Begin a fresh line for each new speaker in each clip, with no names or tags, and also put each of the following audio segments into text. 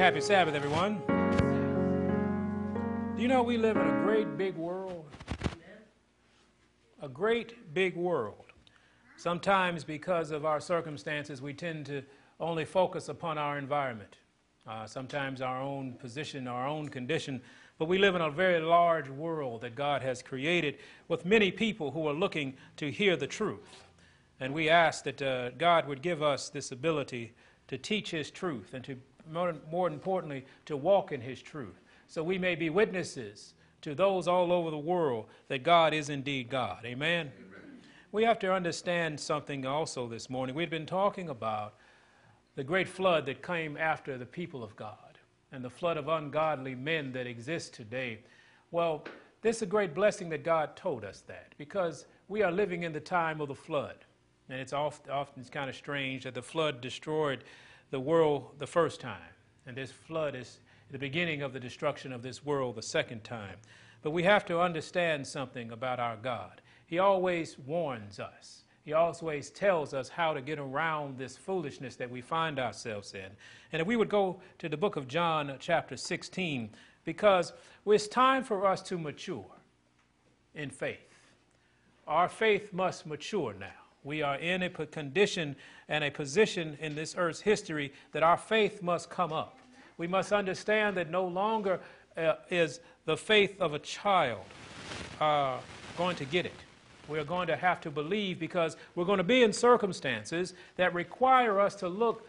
happy Sabbath, everyone. Do you know we live in a great big world? A great big world. Sometimes, because of our circumstances, we tend to only focus upon our environment, uh, sometimes our own position, our own condition. But we live in a very large world that God has created with many people who are looking to hear the truth. And we ask that uh, God would give us this ability to teach His truth and to, more, more importantly, to walk in His truth. So we may be witnesses to those all over the world that God is indeed God. Amen? Amen. We have to understand something also this morning. We've been talking about the great flood that came after the people of God and the flood of ungodly men that exists today. Well, this is a great blessing that God told us that because we are living in the time of the flood. And it's often, often it's kind of strange that the flood destroyed the world the first time. And this flood is the beginning of the destruction of this world the second time. But we have to understand something about our God. He always warns us. He always tells us how to get around this foolishness that we find ourselves in. And if we would go to the book of John, chapter 16, because it's time for us to mature in faith. Our faith must mature now. We are in a condition and a position in this earth's history that our faith must come up. We must understand that no longer uh, is the faith of a child uh, going to get it. We're going to have to believe because we're going to be in circumstances that require us to look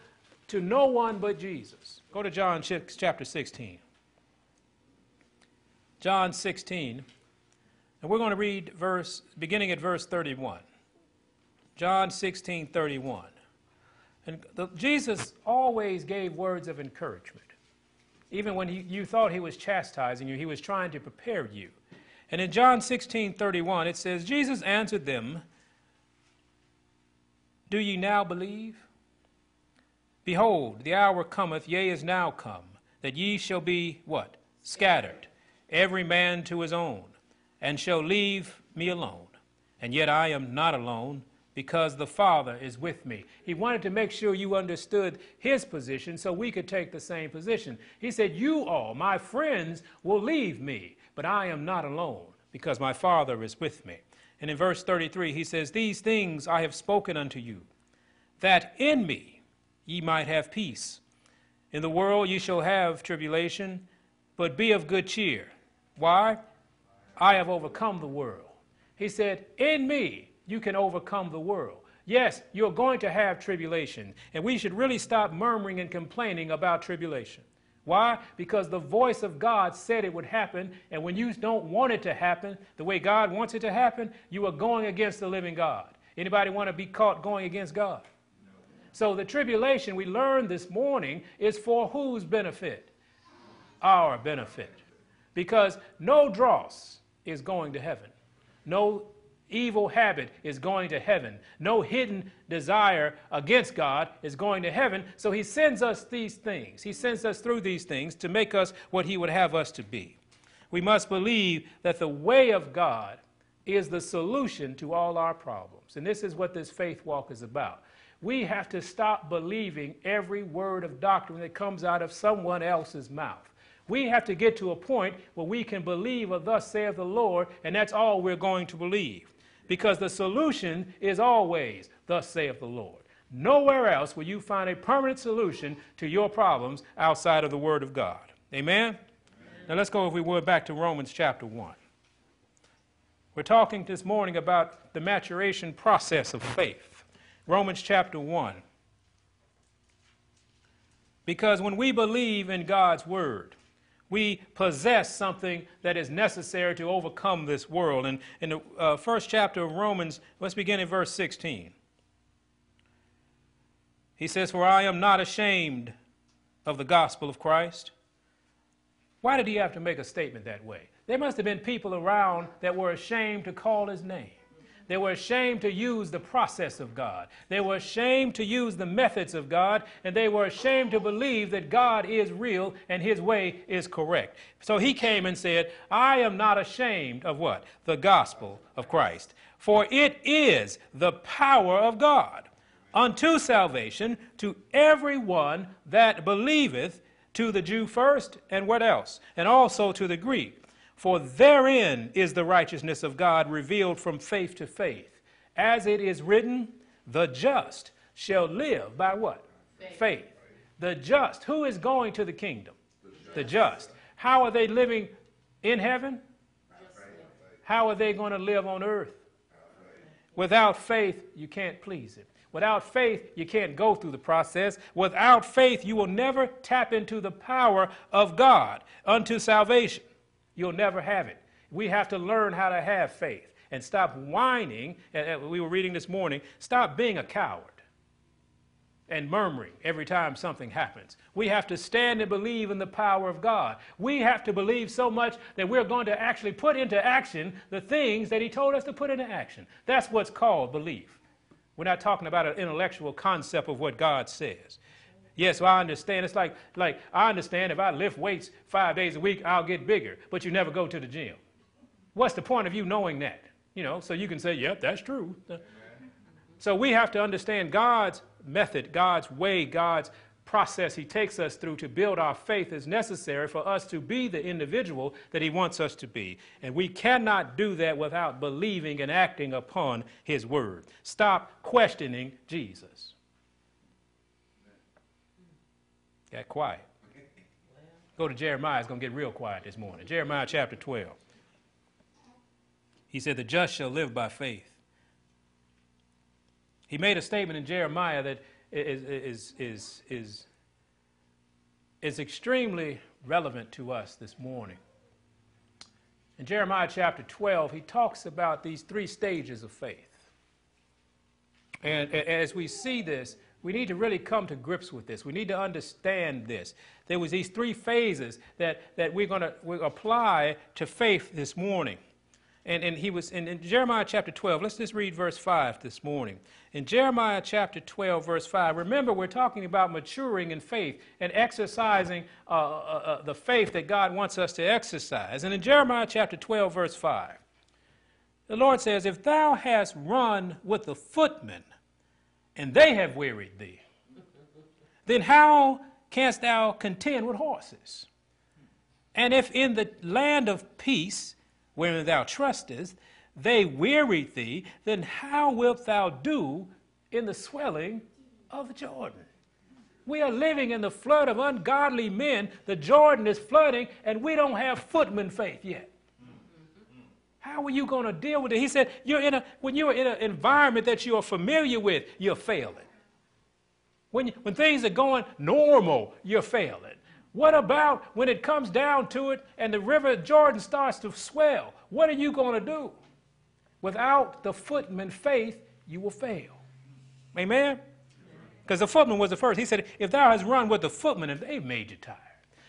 to no one but Jesus. Go to John chapter 16. John 16, and we're going to read verse beginning at verse 31. John 16, 31. And the, Jesus always gave words of encouragement. Even when he, you thought he was chastising you, he was trying to prepare you. And in John 16, 31, it says, Jesus answered them, Do ye now believe? Behold, the hour cometh, yea, is now come, that ye shall be what? Scattered, every man to his own, and shall leave me alone. And yet I am not alone, because the Father is with me. He wanted to make sure you understood his position so we could take the same position. He said, You all, my friends, will leave me, but I am not alone because my Father is with me. And in verse 33, he says, These things I have spoken unto you, that in me ye might have peace. In the world ye shall have tribulation, but be of good cheer. Why? I have overcome the world. He said, In me you can overcome the world. Yes, you're going to have tribulation, and we should really stop murmuring and complaining about tribulation. Why? Because the voice of God said it would happen, and when you don't want it to happen the way God wants it to happen, you are going against the living God. Anybody want to be caught going against God? No. So the tribulation we learned this morning is for whose benefit? Our benefit. Because no dross is going to heaven. No evil habit is going to heaven. No hidden desire against God is going to heaven. So he sends us these things. He sends us through these things to make us what he would have us to be. We must believe that the way of God is the solution to all our problems. And this is what this faith walk is about. We have to stop believing every word of doctrine that comes out of someone else's mouth. We have to get to a point where we can believe a thus saith the Lord, and that's all we're going to believe because the solution is always, Thus saith the Lord. Nowhere else will you find a permanent solution to your problems outside of the Word of God. Amen? Amen? Now let's go, if we would, back to Romans chapter 1. We're talking this morning about the maturation process of faith. Romans chapter 1. Because when we believe in God's Word, we possess something that is necessary to overcome this world. And in the uh, first chapter of Romans, let's begin in verse 16. He says, For I am not ashamed of the gospel of Christ. Why did he have to make a statement that way? There must have been people around that were ashamed to call his name. They were ashamed to use the process of God. They were ashamed to use the methods of God, and they were ashamed to believe that God is real and his way is correct. So he came and said, I am not ashamed of what? The gospel of Christ. For it is the power of God unto salvation to everyone that believeth, To the Jew first, and what else? And also to the Greek. For therein is the righteousness of God revealed from faith to faith. As it is written, the just shall live by what? Faith. faith. The just. Who is going to the kingdom? The just. the just. How are they living in heaven? How are they going to live on earth? Without faith, you can't please Him. Without faith, you can't go through the process. Without faith, you will never tap into the power of God unto salvation. You'll never have it. We have to learn how to have faith and stop whining. We were reading this morning. Stop being a coward and murmuring every time something happens. We have to stand and believe in the power of God. We have to believe so much that we're going to actually put into action the things that He told us to put into action. That's what's called belief. We're not talking about an intellectual concept of what God says. Yes, well, I understand. It's like, like I understand if I lift weights five days a week, I'll get bigger, but you never go to the gym. What's the point of you knowing that? You know, so you can say, yep, that's true. So we have to understand God's method, God's way, God's process He takes us through to build our faith is necessary for us to be the individual that He wants us to be. And we cannot do that without believing and acting upon His word. Stop questioning Jesus. Got quiet. Go to Jeremiah. It's going to get real quiet this morning. Jeremiah chapter 12. He said, The just shall live by faith. He made a statement in Jeremiah that is, is, is, is, is extremely relevant to us this morning. In Jeremiah chapter 12, he talks about these three stages of faith. And as we see this, we need to really come to grips with this. We need to understand this. There was these three phases that, that we're going to apply to faith this morning. And, and he was in, in, Jeremiah chapter 12. Let's just read verse 5 this morning. In Jeremiah chapter 12, verse 5, remember we're talking about maturing in faith and exercising uh, uh, uh, the faith that God wants us to exercise. And in Jeremiah chapter 12, verse 5, the Lord says, If thou hast run with the footmen, and they have wearied thee, then how canst thou contend with horses? And if in the land of peace, wherein thou trustest, they wearied thee, then how wilt thou do in the swelling of the Jordan? We are living in the flood of ungodly men. The Jordan is flooding, and we don't have footman faith yet. How are you going to deal with it? He said, you're in a, when you're in an environment that you are familiar with, you're failing. When, you, when things are going normal, you're failing. What about when it comes down to it and the river Jordan starts to swell? What are you going to do? Without the footman faith, you will fail. Amen? Because the footman was the first. He said, If thou hast run with the footman, and they've made you tired.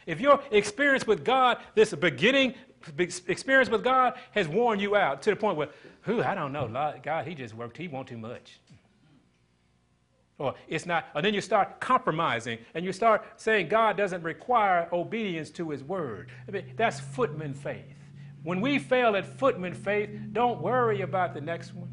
If your experience with God, this beginning experience with God, has worn you out to the point where, who, I don't know, God, he just worked, he want too much. Or it's not, and then you start compromising and you start saying God doesn't require obedience to his word. I mean, that's footman faith. When we fail at footman faith, don't worry about the next one.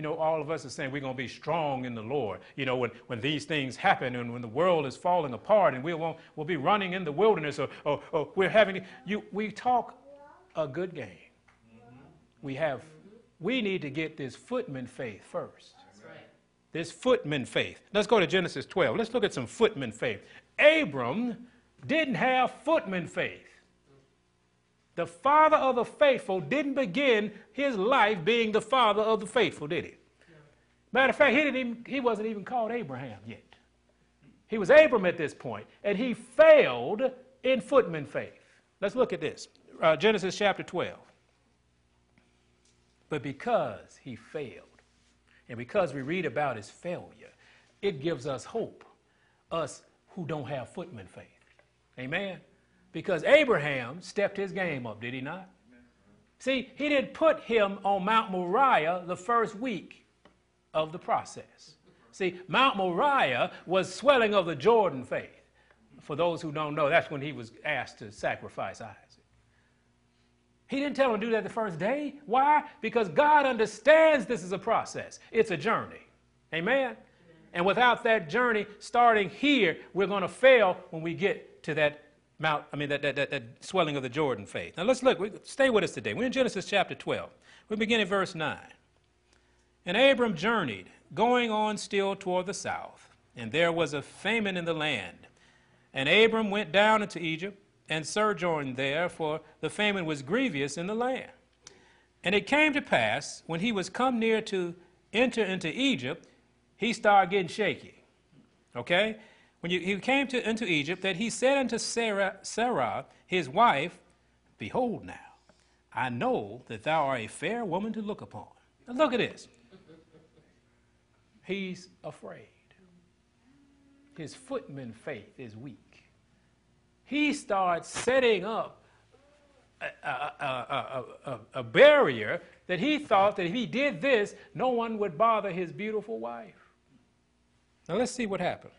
You know, all of us are saying we're going to be strong in the Lord. You know, when, when these things happen and when the world is falling apart and we won't, we'll be running in the wilderness or, or, or we're having, you, we talk a good game. We have, we need to get this footman faith first. This footman faith. Let's go to Genesis 12. Let's look at some footman faith. Abram didn't have footman faith. The father of the faithful didn't begin his life being the father of the faithful, did he? Matter of fact, he, didn't even, he wasn't even called Abraham yet. He was Abram at this point, and he failed in footman faith. Let's look at this uh, Genesis chapter 12. But because he failed, and because we read about his failure, it gives us hope, us who don't have footman faith. Amen? Because Abraham stepped his game up, did he not? See, he didn't put him on Mount Moriah the first week of the process. See, Mount Moriah was swelling of the Jordan faith. For those who don't know, that's when he was asked to sacrifice Isaac. He didn't tell him to do that the first day. Why? Because God understands this is a process, it's a journey. Amen? And without that journey starting here, we're going to fail when we get to that mount, I mean, that, that, that, that swelling of the Jordan faith. Now let's look, we, stay with us today. We're in Genesis chapter 12. We begin at verse 9. And Abram journeyed, going on still toward the south, and there was a famine in the land. And Abram went down into Egypt and sojourned there, for the famine was grievous in the land. And it came to pass, when he was come near to enter into Egypt, he started getting shaky. Okay? When he came to, into Egypt, that he said unto Sarah, Sarah, his wife, Behold now, I know that thou art a fair woman to look upon. Now look at this. He's afraid. His footman faith is weak. He starts setting up a, a, a, a, barrier that he thought that if he did this, no one would bother his beautiful wife. Now let's see what happened.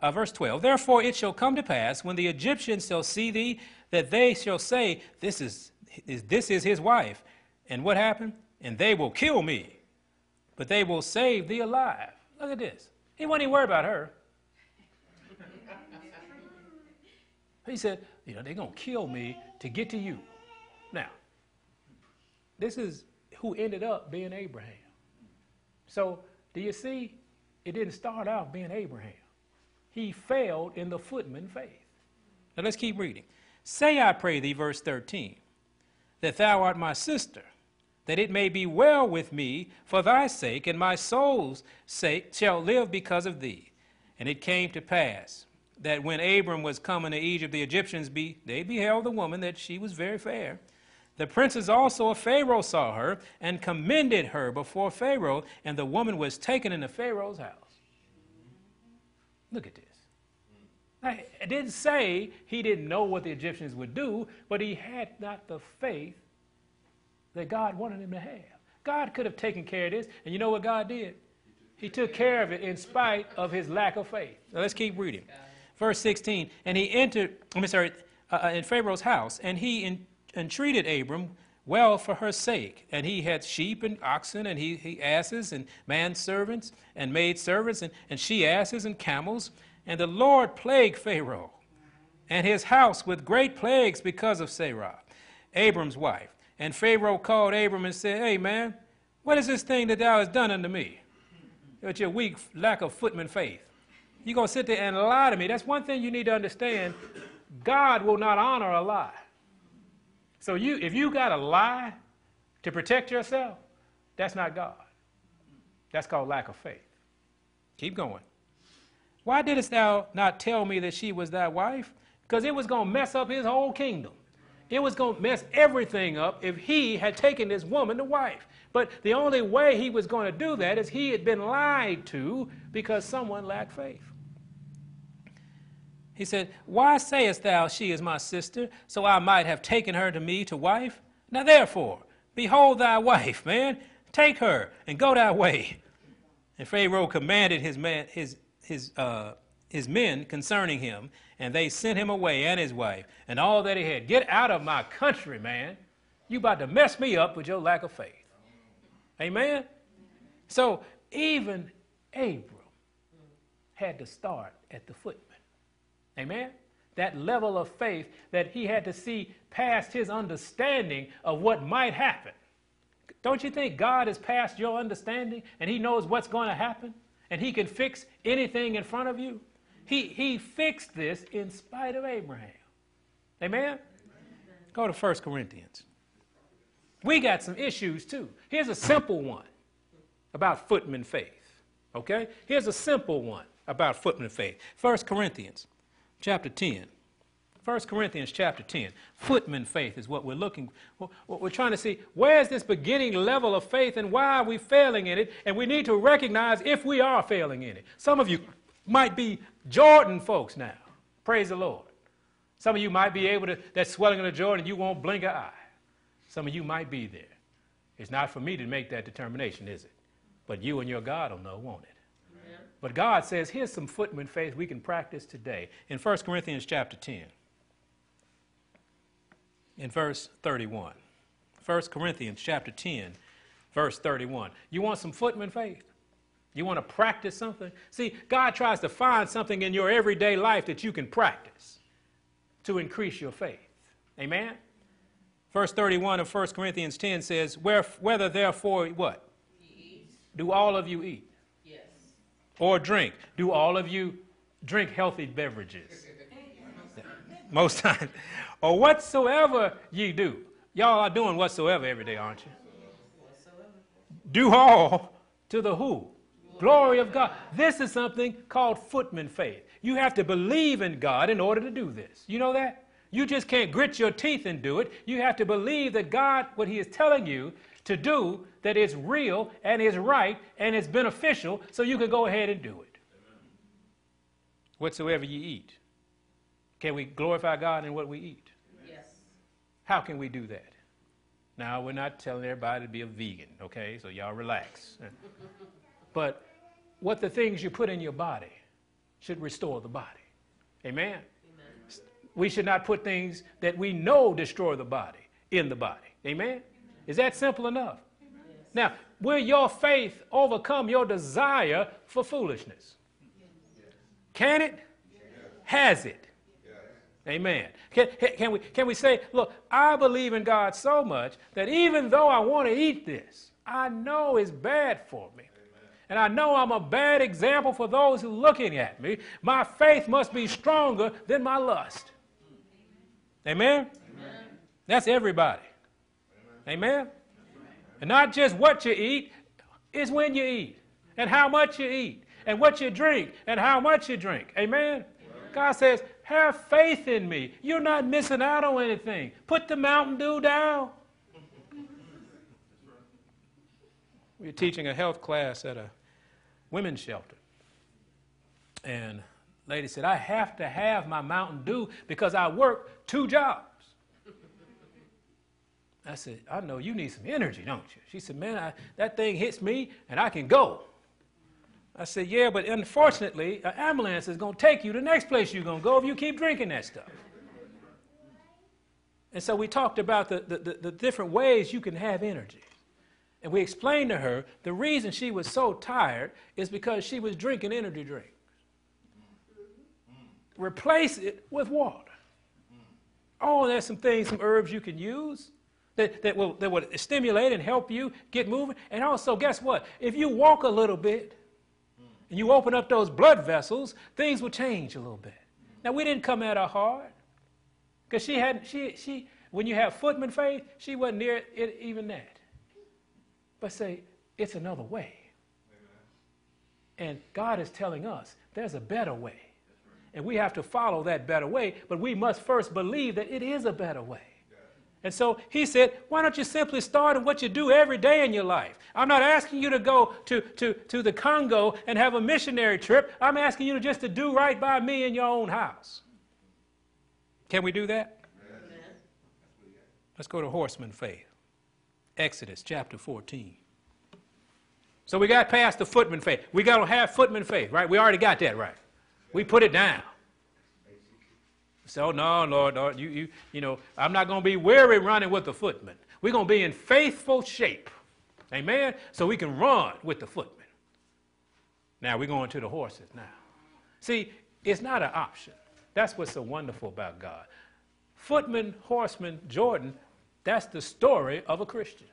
Uh, verse 12 Therefore it shall come to pass when the Egyptians shall see thee that they shall say, This is, is, this is his wife. And what happened? And they will kill me, but they will save thee alive. Look at this. He wasn't even worried about her. He said, You know, they're going to kill me to get to you. Now, this is who ended up being Abraham. So, do you see? It didn't start out being Abraham. He failed in the footman faith. Now, let's keep reading. Say, I pray thee, verse 13, that thou art my sister, that it may be well with me for thy sake, and my soul's sake shall live because of thee. And it came to pass that when Abram was coming to Egypt, the Egyptians be, they beheld the woman that she was very fair. The princes also of Pharaoh saw her and commended her before Pharaoh, and the woman was taken into Pharaoh's house. Look at this. Now, it didn't say he didn't know what the Egyptians would do, but he had not the faith that God wanted him to have. God could have taken care of this, and you know what God did? He took care of it in spite of his lack of faith. Now let's keep reading. Verse 16, and he entered, I'm sorry, uh, uh, in Pharaoh's house, and he in, entreated Abram well for her sake. And he had sheep and oxen, and he, he asses, and manservants, and maidservants, and, and she asses, and camels. And the Lord plagued Pharaoh and his house with great plagues because of Sarah, Abram's wife. And Pharaoh called Abram and said, Hey, man, what is this thing that thou hast done unto me? With your weak lack of footman faith. You're going to sit there and lie to me. That's one thing you need to understand. God will not honor a lie. So you, if you got a lie to protect yourself, that's not God. That's called lack of faith. Keep going. Why didst thou not tell me that she was thy wife? Because it was going to mess up his whole kingdom. It was going to mess everything up if he had taken this woman to wife. But the only way he was going to do that is he had been lied to because someone lacked faith. He said, Why sayest thou, She is my sister, so I might have taken her to me to wife? Now therefore, behold thy wife, man, take her and go thy way. And Pharaoh commanded his, man, his his, uh, his men concerning him, and they sent him away and his wife and all that he had. Get out of my country, man. You about to mess me up with your lack of faith. Amen? So even Abram had to start at the footman. Amen? That level of faith that he had to see past his understanding of what might happen. Don't you think God is past your understanding and he knows what's going to happen? And he can fix anything in front of you. He, he fixed this in spite of Abraham. Amen? Amen? Go to 1 Corinthians. We got some issues too. Here's a simple one about footman faith. Okay? Here's a simple one about footman faith. 1 Corinthians chapter 10. 1 Corinthians chapter 10. Footman faith is what we're looking what we're trying to see. Where's this beginning level of faith and why are we failing in it? And we need to recognize if we are failing in it. Some of you might be Jordan folks now. Praise the Lord. Some of you might be able to, that swelling of the Jordan, you won't blink an eye. Some of you might be there. It's not for me to make that determination, is it? But you and your God will know, won't it? But God says, here's some footman faith we can practice today. In 1 Corinthians chapter 10 in verse 31. 1 Corinthians chapter 10, verse 31. You want some footman faith? You want to practice something? See, God tries to find something in your everyday life that you can practice to increase your faith. Amen? Verse 31 of 1 Corinthians 10 says, Whether therefore what? Do all of you eat?
Yes.
Or drink? Do all of you drink healthy beverages? Most times. Or whatsoever ye do. Y'all are doing whatsoever every day, aren't you? Do all to the who? Glory of God. This is something called footman faith. You have to believe in God in order to do this. You know that? You just can't grit your teeth and do it. You have to believe that God, what He is telling you to do, that it's real and is right and it's beneficial, so you can go ahead and do it. Amen. Whatsoever you eat. Can we glorify God in what we eat?
Yes.
How can we do that? Now, we're not telling everybody to be a vegan, okay? So y'all relax. but what the things you put in your body should restore the body. Amen? Amen? We should not put things that we know destroy the body in the body. Amen? Amen. Is that simple enough? Yes. Now, will your faith overcome your desire for foolishness? Yes. Can it? Yes. Has it? Amen. Can, can, we, can we say, look, I believe in God so much that even though I want to eat this, I know it's bad for me. And I know I'm a bad example for those who are looking at me. My faith must be stronger than my lust. Amen? Amen. That's everybody. Amen. Amen? And not just what you eat, it's when you eat, and how much you eat, and what you drink, and how much you drink. Amen? God says, have faith in me. You're not missing out on anything. Put the Mountain Dew down. We were teaching a health class at a women's shelter. And lady said, I have to have my Mountain Dew because I work two jobs. I said, I know you need some energy, don't you? She said, Man, I, that thing hits me and I can go. I said, Yeah, but unfortunately, an ambulance is going to take you the next place you're going to go if you keep drinking that stuff. And so we talked about the, the, the, the different ways you can have energy. And we explained to her the reason she was so tired is because she was drinking energy drinks. Replace it with water. Oh, there's some things, some herbs you can use that, that, will, that will stimulate and help you get moving. And also, guess what? If you walk a little bit, and you open up those blood vessels, things will change a little bit. Now, we didn't come at her hard because she had, she, she, when you have footman faith, she wasn't near it, even that. But say, it's another way. And God is telling us there's a better way. And we have to follow that better way, but we must first believe that it is a better way. And so he said, Why don't you simply start in what you do every day in your life? I'm not asking you to go to, to, to the Congo and have a missionary trip. I'm asking you just to do right by me in your own house. Can we do that? Amen. Let's go to horseman faith. Exodus chapter 14. So we got past the footman faith. We got to have footman faith, right? We already got that right. We put it down. So, no, Lord, Lord, you, you, you know, I'm not going to be weary running with the footman. We're going to be in faithful shape. Amen? So we can run with the footman. Now we're going to the horses now. See, it's not an option. That's what's so wonderful about God. Footman, horseman, Jordan, that's the story of a Christian.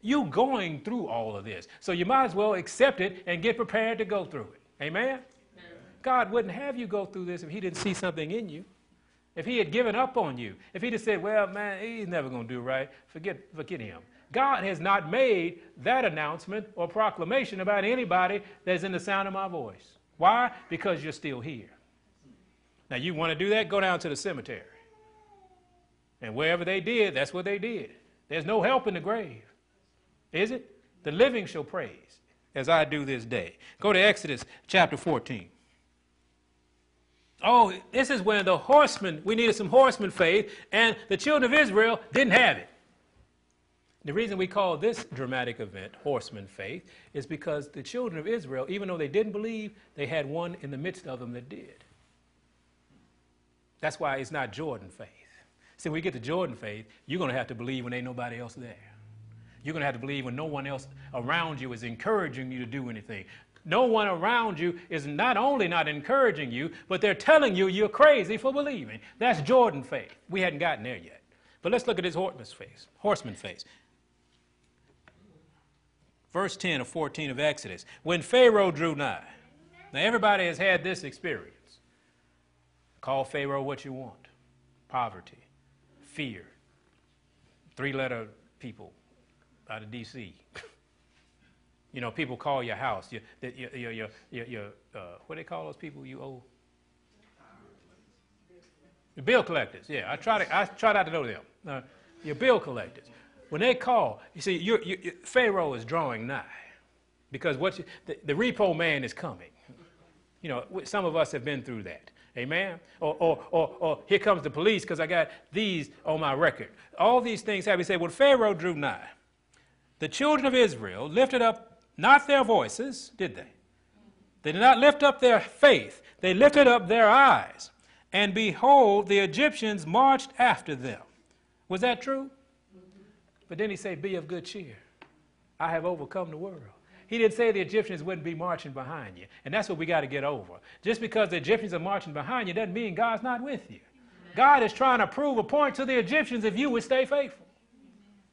You going through all of this. So you might as well accept it and get prepared to go through it. Amen? Amen? God wouldn't have you go through this if he didn't see something in you. If he had given up on you, if he'd have said, well, man, he's never going to do right, forget, forget him. God has not made that announcement or proclamation about anybody that's in the sound of my voice. Why? Because you're still here. Now, you want to do that? Go down to the cemetery. And wherever they did, that's what they did. There's no help in the grave. Is it? The living shall praise, as I do this day. Go to Exodus chapter 14. Oh, this is when the horsemen, we needed some horseman faith, and the children of Israel didn't have it. The reason we call this dramatic event horseman faith is because the children of Israel, even though they didn't believe, they had one in the midst of them that did. That's why it's not Jordan faith. See, when we get to Jordan faith, you're going to have to believe when ain't nobody else there. You're going to have to believe when no one else around you is encouraging you to do anything. No one around you is not only not encouraging you, but they're telling you you're crazy for believing. That's Jordan faith. We hadn't gotten there yet. But let's look at his horseman's face. Horseman face. Verse 10 of 14 of Exodus. When Pharaoh drew nigh. Now everybody has had this experience. Call Pharaoh what you want. Poverty, fear, three letter people out of D.C. you know, people call your house, your, your, your, your, your, uh, what do they call those people you owe? The bill collectors, yeah. I try, to, I try not to know them. Uh, your bill collectors. When they call, you see, you're, you're, Pharaoh is drawing nigh because what you, the, the repo man is coming. You know, some of us have been through that. Amen. Or, or, or, or here comes the police because I got these on my record. All these things have. He said, when Pharaoh drew nigh, the children of Israel lifted up not their voices, did they? They did not lift up their faith. They lifted up their eyes. And behold, the Egyptians marched after them. Was that true? But then he said, Be of good cheer. I have overcome the world. He didn't say the Egyptians wouldn't be marching behind you. And that's what we got to get over. Just because the Egyptians are marching behind you doesn't mean God's not with you. God is trying to prove a point to the Egyptians if you would stay faithful.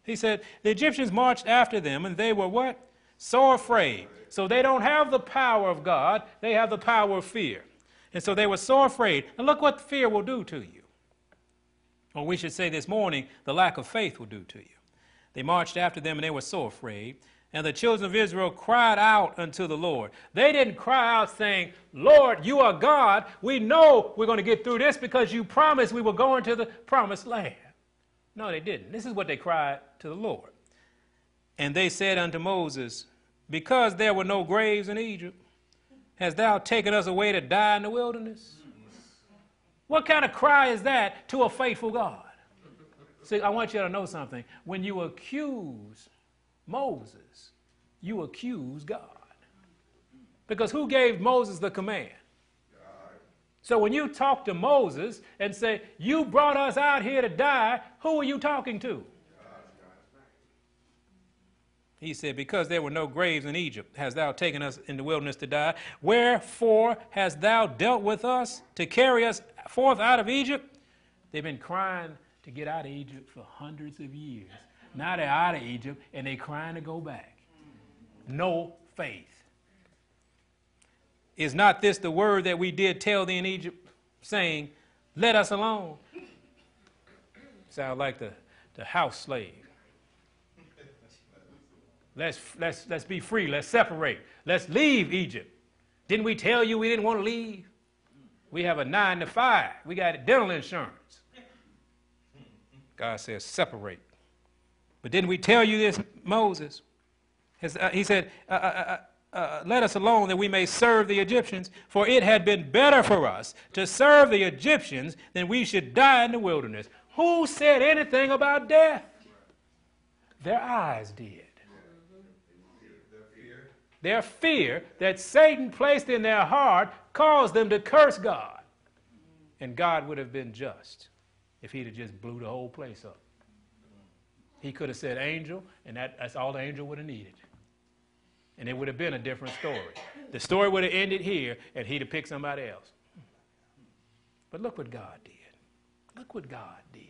He said, The Egyptians marched after them, and they were what? So afraid. So they don't have the power of God, they have the power of fear. And so they were so afraid. And look what fear will do to you. Or we should say this morning, the lack of faith will do to you. They marched after them, and they were so afraid and the children of Israel cried out unto the Lord. They didn't cry out saying, Lord, you are God. We know we're going to get through this because you promised we were going to the promised land. No, they didn't. This is what they cried to the Lord. And they said unto Moses, Because there were no graves in Egypt, hast thou taken us away to die in the wilderness? What kind of cry is that to a faithful God? See, I want you to know something. When you accuse Moses, you accuse God. Because who gave Moses the command? God. So when you talk to Moses and say, You brought us out here to die, who are you talking to? He said, Because there were no graves in Egypt, hast thou taken us in the wilderness to die. Wherefore hast thou dealt with us to carry us forth out of Egypt? They've been crying to get out of Egypt for hundreds of years. Now they're out of Egypt and they're crying to go back. No faith. Is not this the word that we did tell thee in Egypt, saying, Let us alone? Sound like the, the house slave. Let's, let's, let's be free. Let's separate. Let's leave Egypt. Didn't we tell you we didn't want to leave? We have a nine to five. We got dental insurance. God says, separate. But didn't we tell you this, Moses? His, uh, he said, uh uh, uh, uh, uh, Let us alone that we may serve the Egyptians, for it had been better for us to serve the Egyptians than we should die in the wilderness. Who said anything about death? Their eyes did. Their fear that Satan placed in their heart caused them to curse God. And God would have been just if he'd have just blew the whole place up. He could have said angel, and that, that's all the angel would have needed. And it would have been a different story. The story would have ended here, and he'd have picked somebody else. But look what God did. Look what God did.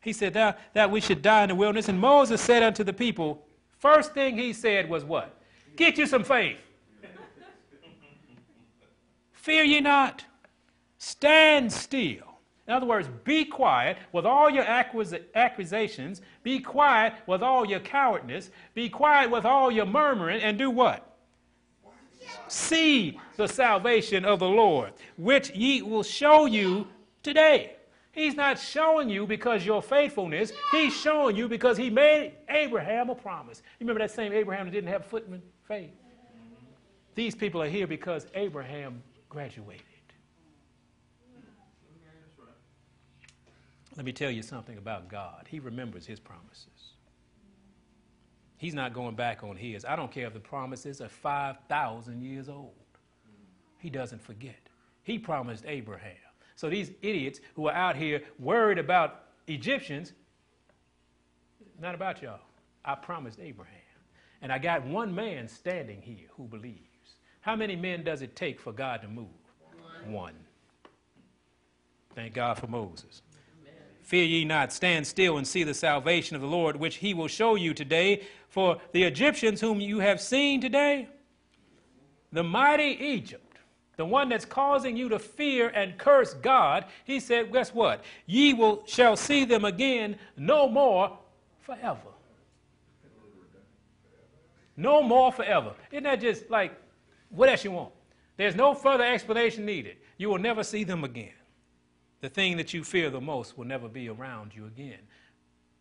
He said that, that we should die in the wilderness. And Moses said unto the people, first thing he said was what? Get you some faith. Fear ye not. Stand still in other words, be quiet with all your accusations, be quiet with all your cowardness, be quiet with all your murmuring, and do what? See the salvation of the Lord, which ye will show you today. He's not showing you because your faithfulness. He's showing you because he made Abraham a promise. You remember that same Abraham that didn't have footman faith? These people are here because Abraham graduated. Let me tell you something about God. He remembers his promises. He's not going back on his. I don't care if the promises are 5,000 years old. He doesn't forget. He promised Abraham. So these idiots who are out here worried about Egyptians, not about y'all. I promised Abraham. And I got one man standing here who believes. How many men does it take for God to move? One. One. Thank God for Moses. Fear ye not, stand still and see the salvation of the Lord, which he will show you today. For the Egyptians whom you have seen today, the mighty Egypt, the one that's causing you to fear and curse God, he said, guess what? Ye will shall see them again no more forever. No more forever. Isn't that just like what else you want? There's no further explanation needed. You will never see them again. The thing that you fear the most will never be around you again.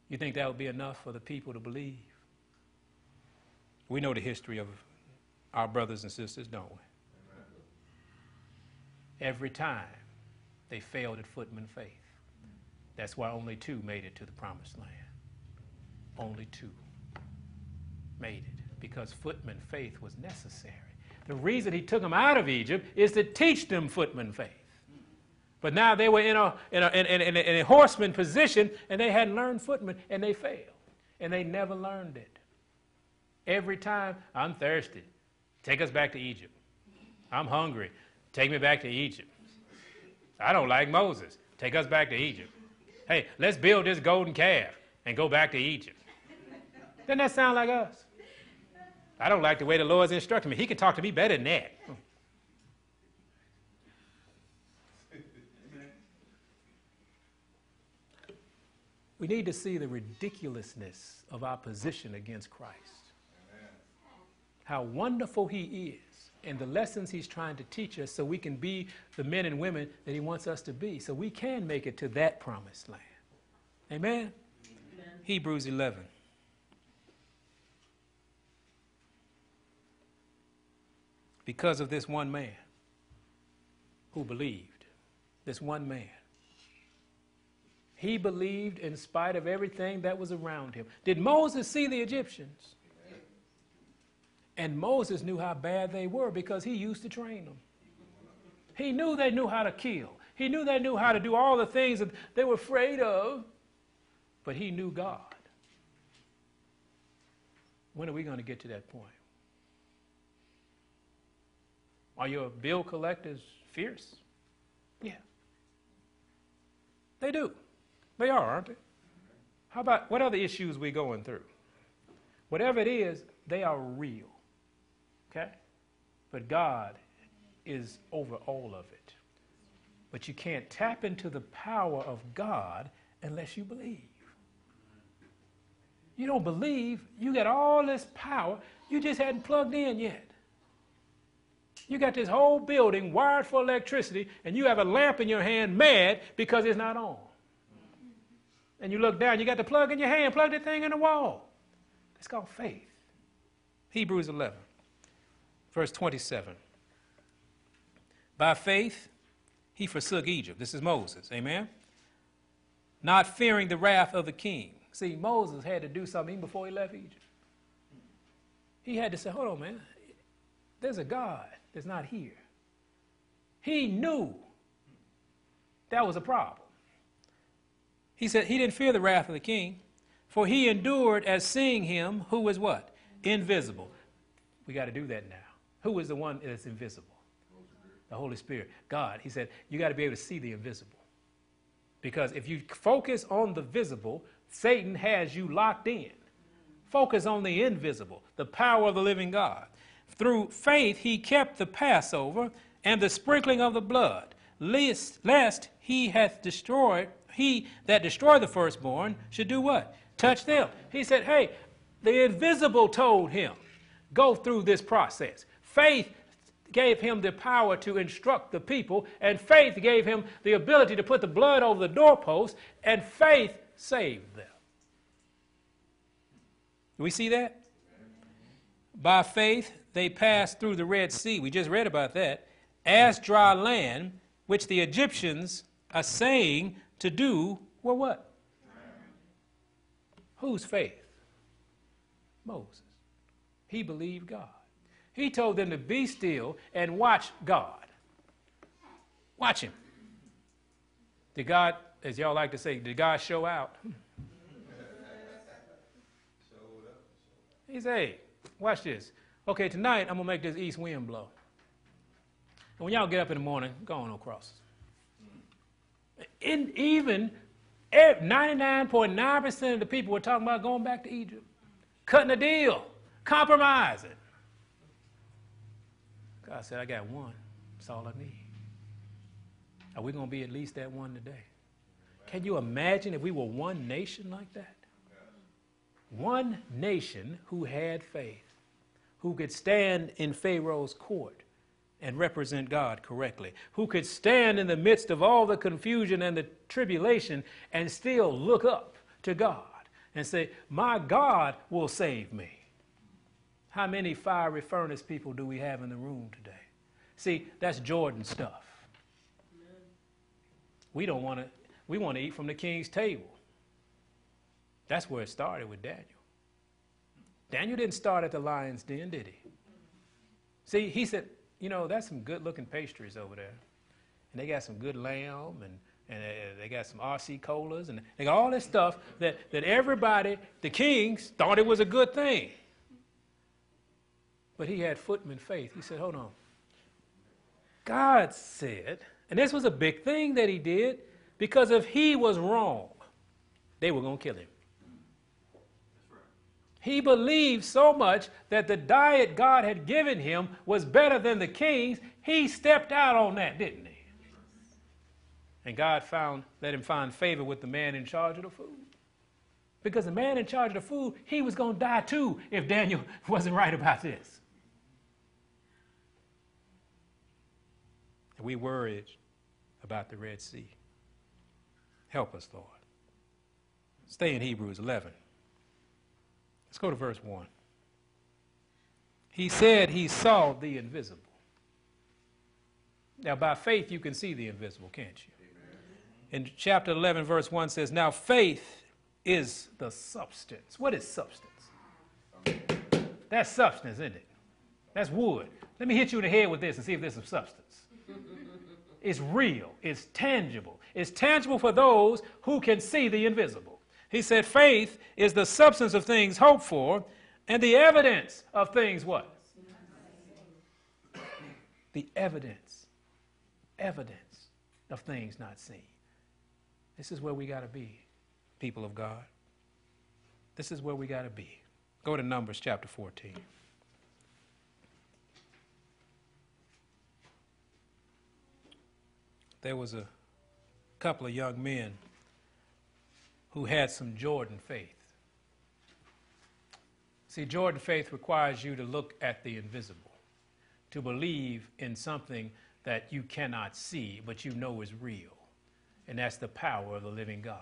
You think that would be enough for the people to believe? We know the history of our brothers and sisters, don't we? Every time they failed at footman faith. That's why only two made it to the promised land. Only two made it because footman faith was necessary. The reason he took them out of Egypt is to teach them footman faith. But now they were in a, in a, in, in, in a horseman position and they hadn't learned footman and they failed. And they never learned it. Every time, I'm thirsty. Take us back to Egypt. I'm hungry. Take me back to Egypt. I don't like Moses. Take us back to Egypt. Hey, let's build this golden calf and go back to Egypt. Doesn't that sound like us? I don't like the way the Lord's instructing me. He can talk to me better than that. We need to see the ridiculousness of our position against Christ. Amen. How wonderful He is, and the lessons He's trying to teach us so we can be the men and women that He wants us to be, so we can make it to that promised land. Amen? Amen. Hebrews 11. Because of this one man who believed. This one man. He believed in spite of everything that was around him. Did Moses see the Egyptians? And Moses knew how bad they were because he used to train them. He knew they knew how to kill. He knew they knew how to do all the things that they were afraid of, but he knew God. When are we going to get to that point? Are your bill collectors fierce? Yeah. They do. They are, aren't they? How about what other issues we're going through? Whatever it is, they are real. Okay? But God is over all of it. But you can't tap into the power of God unless you believe. You don't believe, you got all this power, you just hadn't plugged in yet. You got this whole building wired for electricity, and you have a lamp in your hand mad because it's not on. And you look down, you got the plug in your hand, plug the thing in the wall. It's called faith. Hebrews 11, verse 27. By faith, he forsook Egypt. This is Moses. Amen? Not fearing the wrath of the king. See, Moses had to do something before he left Egypt. He had to say, hold on, man. There's a God that's not here. He knew that was a problem. He said he didn't fear the wrath of the king, for he endured as seeing him who was what? Invisible. We got to do that now. Who is the one that's invisible? The Holy Spirit. God. He said, you got to be able to see the invisible. Because if you focus on the visible, Satan has you locked in. Focus on the invisible, the power of the living God. Through faith he kept the Passover and the sprinkling of the blood, lest, lest he hath destroyed, he that destroyed the firstborn should do what? Touch them. He said, hey, the invisible told him, go through this process. Faith gave him the power to instruct the people, and faith gave him the ability to put the blood over the doorpost, and faith saved them. Do we see that? By faith, they passed through the Red Sea. We just read about that. As dry land, which the Egyptians are saying to do were what? Whose faith? Moses. He believed God. He told them to be still and watch God. Watch him. Did God, as y'all like to say, did God show out? He said, hey, watch this. Okay, tonight I'm to make this east wind blow. And when y'all get up in the morning, go on no crosses. In, even eh, 99.9% of the people were talking about going back to Egypt, cutting a deal, compromising. God said, I got one. That's all I need. Are we going to be at least that one today? Can you imagine if we were one nation like that? One nation who had faith, who could stand in Pharaoh's court and represent God correctly, who could stand in the midst of all the confusion and the tribulation and still look up to God and say, My God will save me. How many fiery furnace people do we have in the room today? See, that's Jordan stuff. We don't want to, we want to eat from the king's table. That's where it started with Daniel. Daniel didn't start at the lion's den, did he? See, he said, you know, that's some good looking pastries over there. And they got some good lamb and, and uh, they got some RC colas and they got all this stuff that, that everybody, the kings, thought it was a good thing. But he had footman faith. He said, hold on. God said, and this was a big thing that he did, because if he was wrong, they were going to kill him. He believed so much that the diet God had given him was better than the king's. He stepped out on that, didn't he? And God found, let him find favor with the man in charge of the food. Because the man in charge of the food, he was going to die too if Daniel wasn't right about this. We worried about the Red Sea. Help us, Lord. Stay in Hebrews 11. Let's go to verse 1. He said he saw the invisible. Now, by faith, you can see the invisible, can't you? In chapter 11, verse 1 says, Now faith is the substance. What is substance? That's substance, isn't it? That's wood. Let me hit you in the head with this and see if there's some substance. It's real, it's tangible. It's tangible for those who can see the invisible. He said, faith is the substance of things hoped for and the evidence of things what? The evidence. Evidence of things not seen. This is where we got to be, people of God. This is where we got to be. Go to Numbers chapter 14. There was a couple of young men who had some Jordan faith. See, Jordan faith requires you to look at the invisible, to believe in something that you cannot see, but you know is real. And that's the power of the living God.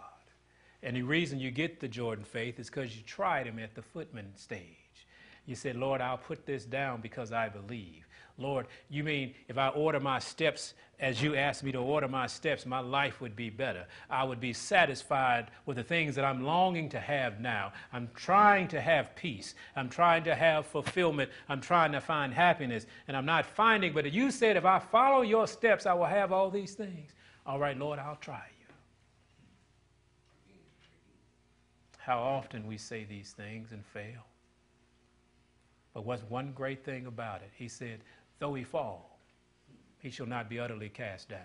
And the reason you get the Jordan faith is because you tried him at the footman stage. You said, Lord, I'll put this down because I believe. Lord, you mean if I order my steps as you asked me to order my steps, my life would be better. I would be satisfied with the things that I'm longing to have now. I'm trying to have peace. I'm trying to have fulfillment. I'm trying to find happiness. And I'm not finding, but you said if I follow your steps, I will have all these things. All right, Lord, I'll try you. How often we say these things and fail. But what's one great thing about it? He said, Though he fall, he shall not be utterly cast down.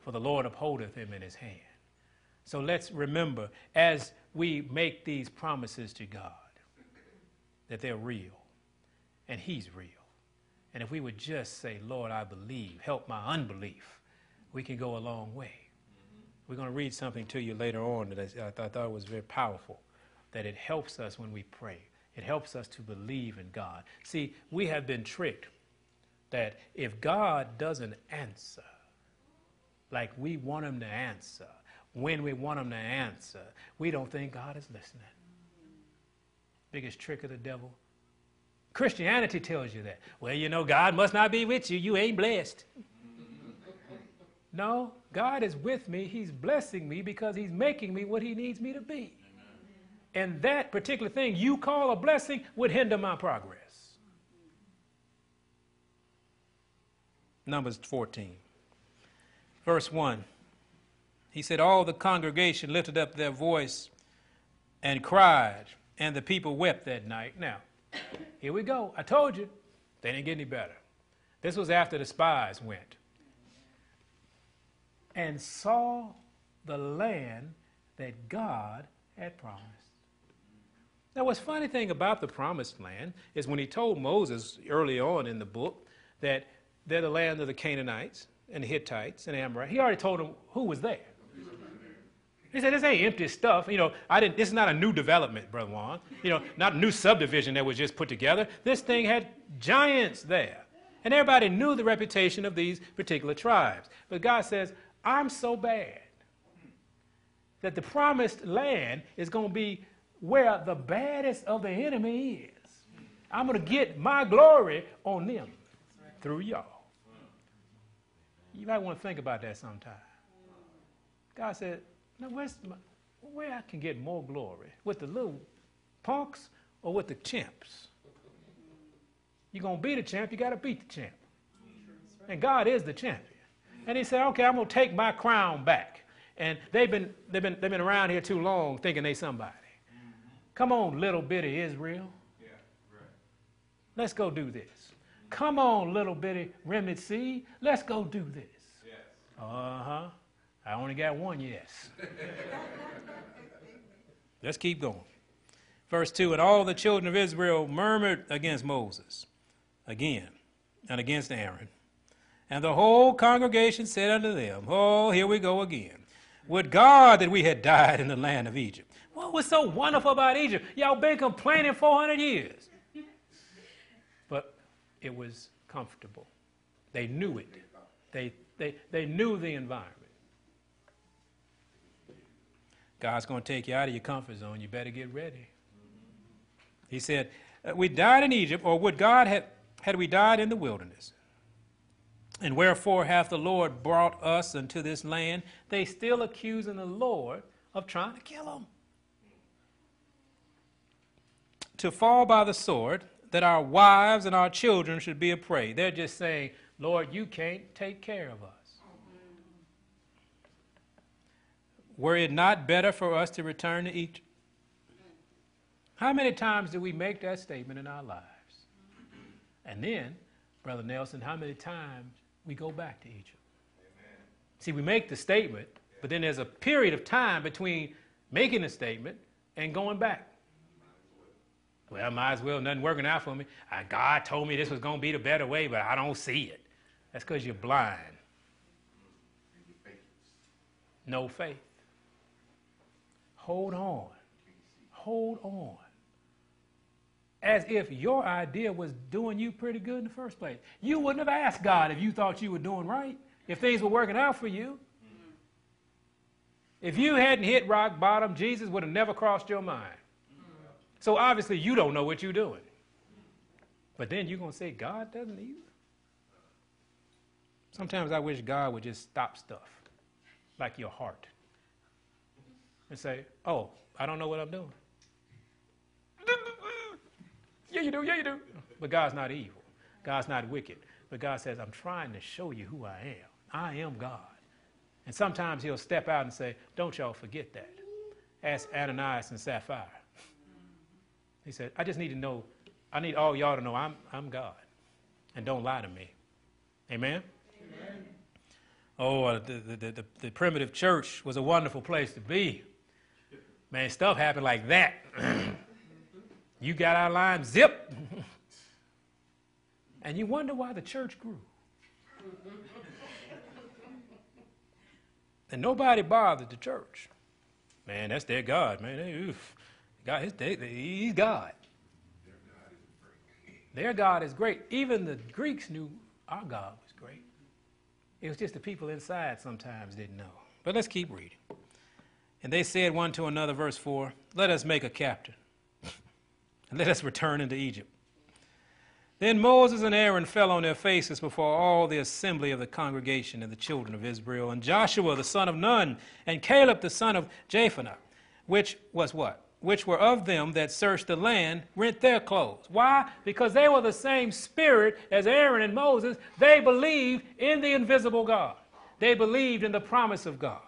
For the Lord upholdeth him in his hand. So let's remember as we make these promises to God that they're real and he's real. And if we would just say, Lord, I believe, help my unbelief, we can go a long way. We're going to read something to you later on that I, I thought was very powerful, that it helps us when we pray. It helps us to believe in God. See, we have been tricked that if God doesn't answer like we want Him to answer, when we want Him to answer, we don't think God is listening. Biggest trick of the devil. Christianity tells you that. Well, you know, God must not be with you. You ain't blessed. no, God is with me. He's blessing me because He's making me what He needs me to be. And that particular thing you call a blessing would hinder my progress. Numbers 14, verse 1. He said, All the congregation lifted up their voice and cried, and the people wept that night. Now, here we go. I told you, they didn't get any better. This was after the spies went. And saw the land that God had promised. Now, what's funny thing about the promised land is when he told Moses early on in the book that they're the land of the Canaanites and the Hittites and Amorites, he already told them who was there. He said, "This ain't empty stuff. You know, I didn't. This is not a new development, brother Juan. You know, not a new subdivision that was just put together. This thing had giants there, and everybody knew the reputation of these particular tribes. But God says, I'm so bad that the promised land is going to be where the baddest of the enemy is. I'm going to get my glory on them through y'all. You might want to think about that sometime. God said, now where's my, where I can get more glory? With the little punks or with the champs? You're going to be the champ, you got to beat the champ. And God is the champion. And he said, okay, I'm going to take my crown back. And they've been, they've, been, they've been around here too long thinking they somebody. Come on, little bitty Israel. Yeah, right. Let's go do this. Come on, little bitty remnant seed. Let's go do this. Yes. Uh huh. I only got one yes. Let's keep going. Verse 2 And all the children of Israel murmured against Moses again and against Aaron. And the whole congregation said unto them, Oh, here we go again. Would God that we had died in the land of Egypt. What was so wonderful about Egypt? Y'all been complaining 400 years. But it was comfortable. They knew it. They, they, they knew the environment. God's going to take you out of your comfort zone. You better get ready. He said, uh, We died in Egypt, or would God have, had we died in the wilderness? And wherefore hath the Lord brought us unto this land? They still accusing the Lord of trying to kill them. To fall by the sword, that our wives and our children should be a prey. They're just saying, Lord, you can't take care of us. Were it not better for us to return to Egypt? How many times do we make that statement in our lives? And then, Brother Nelson, how many times we go back to Egypt? Amen. See, we make the statement, but then there's a period of time between making the statement and going back. Well, might as well, nothing working out for me. God told me this was going to be the better way, but I don't see it. That's because you're blind. No faith. Hold on. Hold on. As if your idea was doing you pretty good in the first place. You wouldn't have asked God if you thought you were doing right, if things were working out for you. If you hadn't hit rock bottom, Jesus would have never crossed your mind. So obviously, you don't know what you're doing. But then you're going to say, God doesn't either? Sometimes I wish God would just stop stuff, like your heart and say, Oh, I don't know what I'm doing. yeah, you do, yeah, you do. But God's not evil. God's not wicked. But God says, I'm trying to show you who I am. I am God. And sometimes He'll step out and say, Don't y'all forget that. Ask Ananias and Sapphira. He said, I just need to know, I need all y'all to know I'm, I'm God. And don't lie to me. Amen? Amen. Oh, uh, the, the, the, the primitive church was a wonderful place to be. Man, stuff happened like that. you got out of line, zip. and you wonder why the church grew. and nobody bothered the church. Man, that's their God, man. They, oof. God, they, they, he's God. Their God is great. Even the Greeks knew our God was great. It was just the people inside sometimes didn't know. But let's keep reading. And they said one to another, verse 4, Let us make a captain, and let us return into Egypt. Then Moses and Aaron fell on their faces before all the assembly of the congregation and the children of Israel. And Joshua the son of Nun, and Caleb the son of Jephunneh, which was what? Which were of them that searched the land, rent their clothes. Why? Because they were the same spirit as Aaron and Moses. They believed in the invisible God, they believed in the promise of God.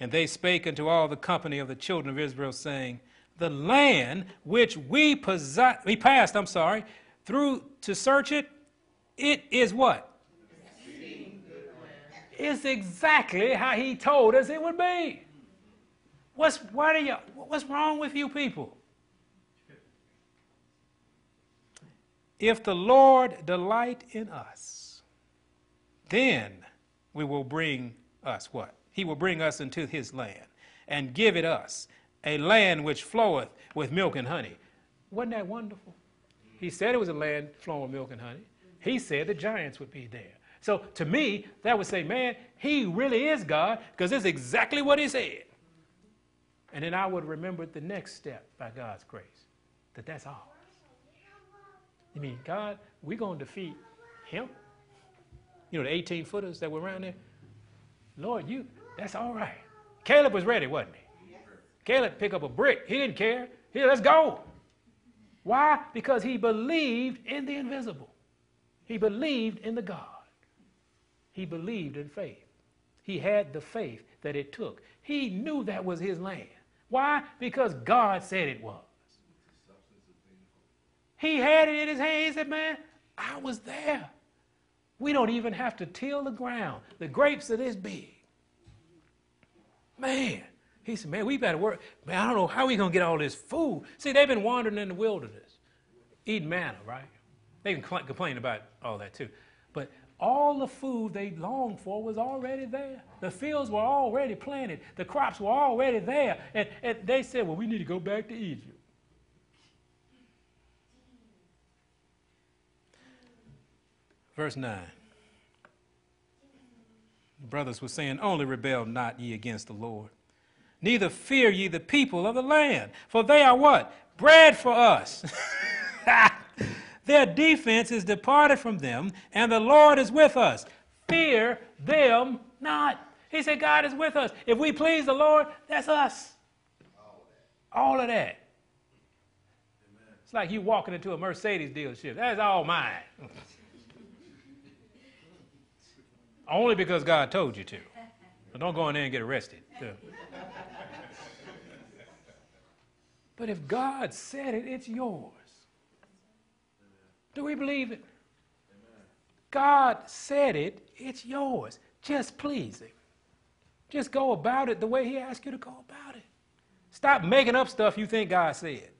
And they spake unto all the company of the children of Israel, saying, The land which we, possess, we passed, I'm sorry, through to search it, it is what? It's exactly how he told us it would be. What's, what are you, what's wrong with you people? If the Lord delight in us, then we will bring us what? He will bring us into his land and give it us, a land which floweth with milk and honey. Wasn't that wonderful? He said it was a land flowing with milk and honey. He said the giants would be there. So to me, that would say, man, he really is God because it's exactly what he said. And then I would remember the next step by God's grace that that's all. You mean, God, we're going to defeat him? You know, the 18 footers that were around there? Lord, you, that's all right. Caleb was ready, wasn't he? Caleb picked up a brick. He didn't care. Here, let's go. Why? Because he believed in the invisible. He believed in the God. He believed in faith. He had the faith that it took. He knew that was his land. Why? Because God said it was. He had it in his hand. He said, Man, I was there. We don't even have to till the ground. The grapes are this big. Man, he said, Man, we better work. Man, I don't know how we're going to get all this food. See, they've been wandering in the wilderness, eating manna, right? They can complain about all that too. All the food they longed for was already there. The fields were already planted. The crops were already there. And, and they said, well, we need to go back to Egypt. Verse 9. The brothers were saying, Only rebel not ye against the Lord. Neither fear ye the people of the land, for they are what? Bread for us. Their defense is departed from them, and the Lord is with us. Fear them not. He said, God is with us. If we please the Lord, that's us. All of that. It's like you walking into a Mercedes dealership. That's all mine. Only because God told you to. Don't go in there and get arrested. but if God said it, it's yours. Do we believe it? God said it, it's yours. Just please Him. Just go about it the way He asked you to go about it. Stop making up stuff you think God said.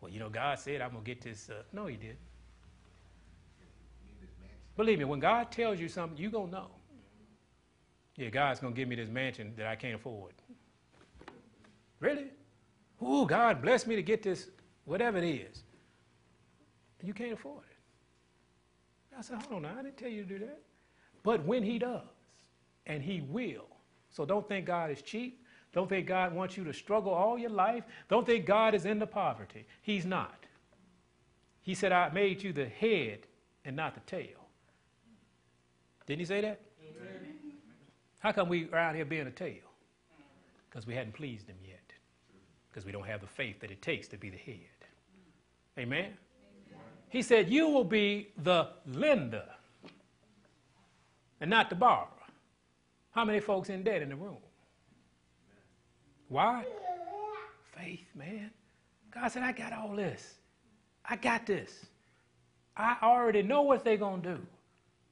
Well, you know, God said, I'm going to get this. Uh, no, He didn't. Believe me, when God tells you something, you're going to know. Yeah, God's going to give me this mansion that I can't afford. Really? Ooh, God bless me to get this, whatever it is you can't afford it. I said, hold on now, I didn't tell you to do that. But when he does, and he will, so don't think God is cheap. Don't think God wants you to struggle all your life. Don't think God is into poverty. He's not. He said, I made you the head and not the tail. Didn't he say that? Amen. How come we around here being a tail? Because we hadn't pleased him yet. Because we don't have the faith that it takes to be the head. Amen? He said, You will be the lender and not the borrower. How many folks in debt in the room? Why? Faith, man. God said, I got all this. I got this. I already know what they're going to do.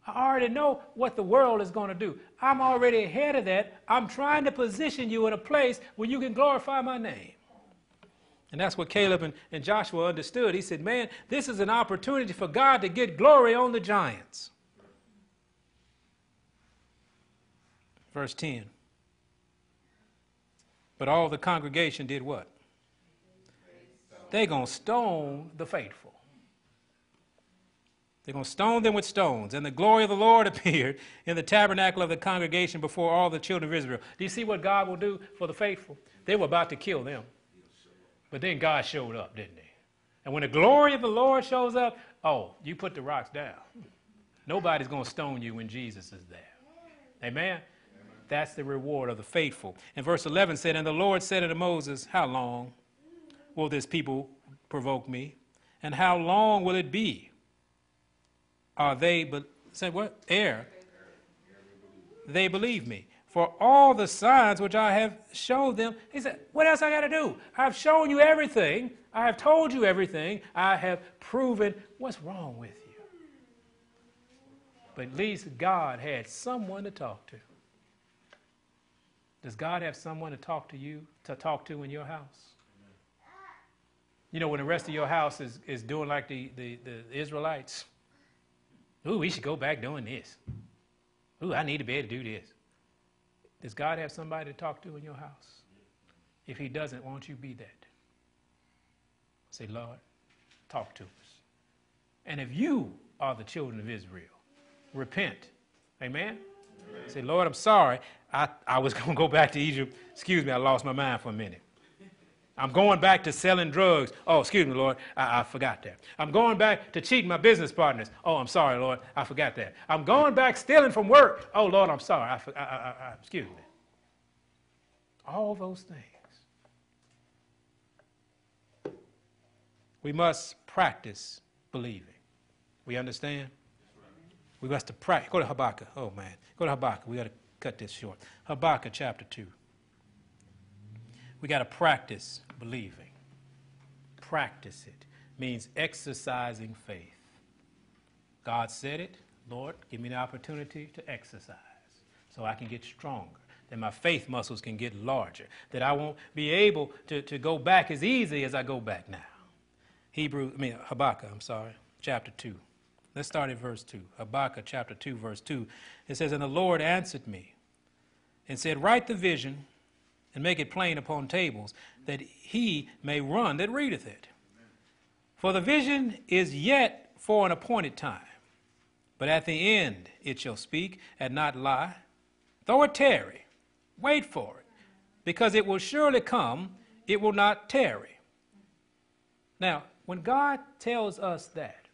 I already know what the world is going to do. I'm already ahead of that. I'm trying to position you in a place where you can glorify my name. And that's what Caleb and, and Joshua understood. He said, Man, this is an opportunity for God to get glory on the giants. Verse 10. But all the congregation did what? They're going to stone the faithful. They're going to stone them with stones. And the glory of the Lord appeared in the tabernacle of the congregation before all the children of Israel. Do you see what God will do for the faithful? They were about to kill them. But then God showed up, didn't he? And when the glory of the Lord shows up, oh, you put the rocks down. Nobody's going to stone you when Jesus is there. Amen? Amen? That's the reward of the faithful. And verse 11 said, And the Lord said unto Moses, How long will this people provoke me? And how long will it be? Are they, but said what? Air. They believe me for all the signs which I have showed them. He said, What else I got to do? I've shown you everything. I have told you everything. I have proven what's wrong with you. But at least God had someone to talk to. Does God have someone to talk to you, to talk to in your house? You know, when the rest of your house is, is doing like the, the, the Israelites, ooh, we should go back doing this. Ooh, I need to be able to do this. Does God have somebody to talk to in your house? If He doesn't, won't you be that? Say, Lord, talk to us. And if you are the children of Israel, repent. Amen? Amen. Say, Lord, I'm sorry. I, I was going to go back to Egypt. Excuse me, I lost my mind for a minute. I'm going back to selling drugs. Oh, excuse me, Lord, I, I, forgot that. I'm going back to cheating my business partners. Oh, I'm sorry, Lord, I forgot that. I'm going back stealing from work. Oh, Lord, I'm sorry. I, I, excuse me. All those things. We must practice believing. We understand? We must practice. Go to Habakkuk. Oh, man. Go to Habakkuk. We got to cut this short. Habakkuk chapter 2. We got to practice believing. Practice it means exercising faith. God said it. Lord, give me the opportunity to exercise so I can get stronger, that my faith muscles can get larger, that I won't be able to, to go back as easy as I go back now. Hebrew, I mean, Habakkuk, I'm sorry, chapter 2. Let's start at verse 2. Habakkuk chapter 2, verse 2. It says, And the Lord answered me and said, Write the vision and make it plain upon tables, that he may run that readeth it. For the vision is yet for an appointed time, but at the end it shall speak and not lie. Though it tarry, wait for it, because it will surely come, it will not tarry. Now, when God tells us that,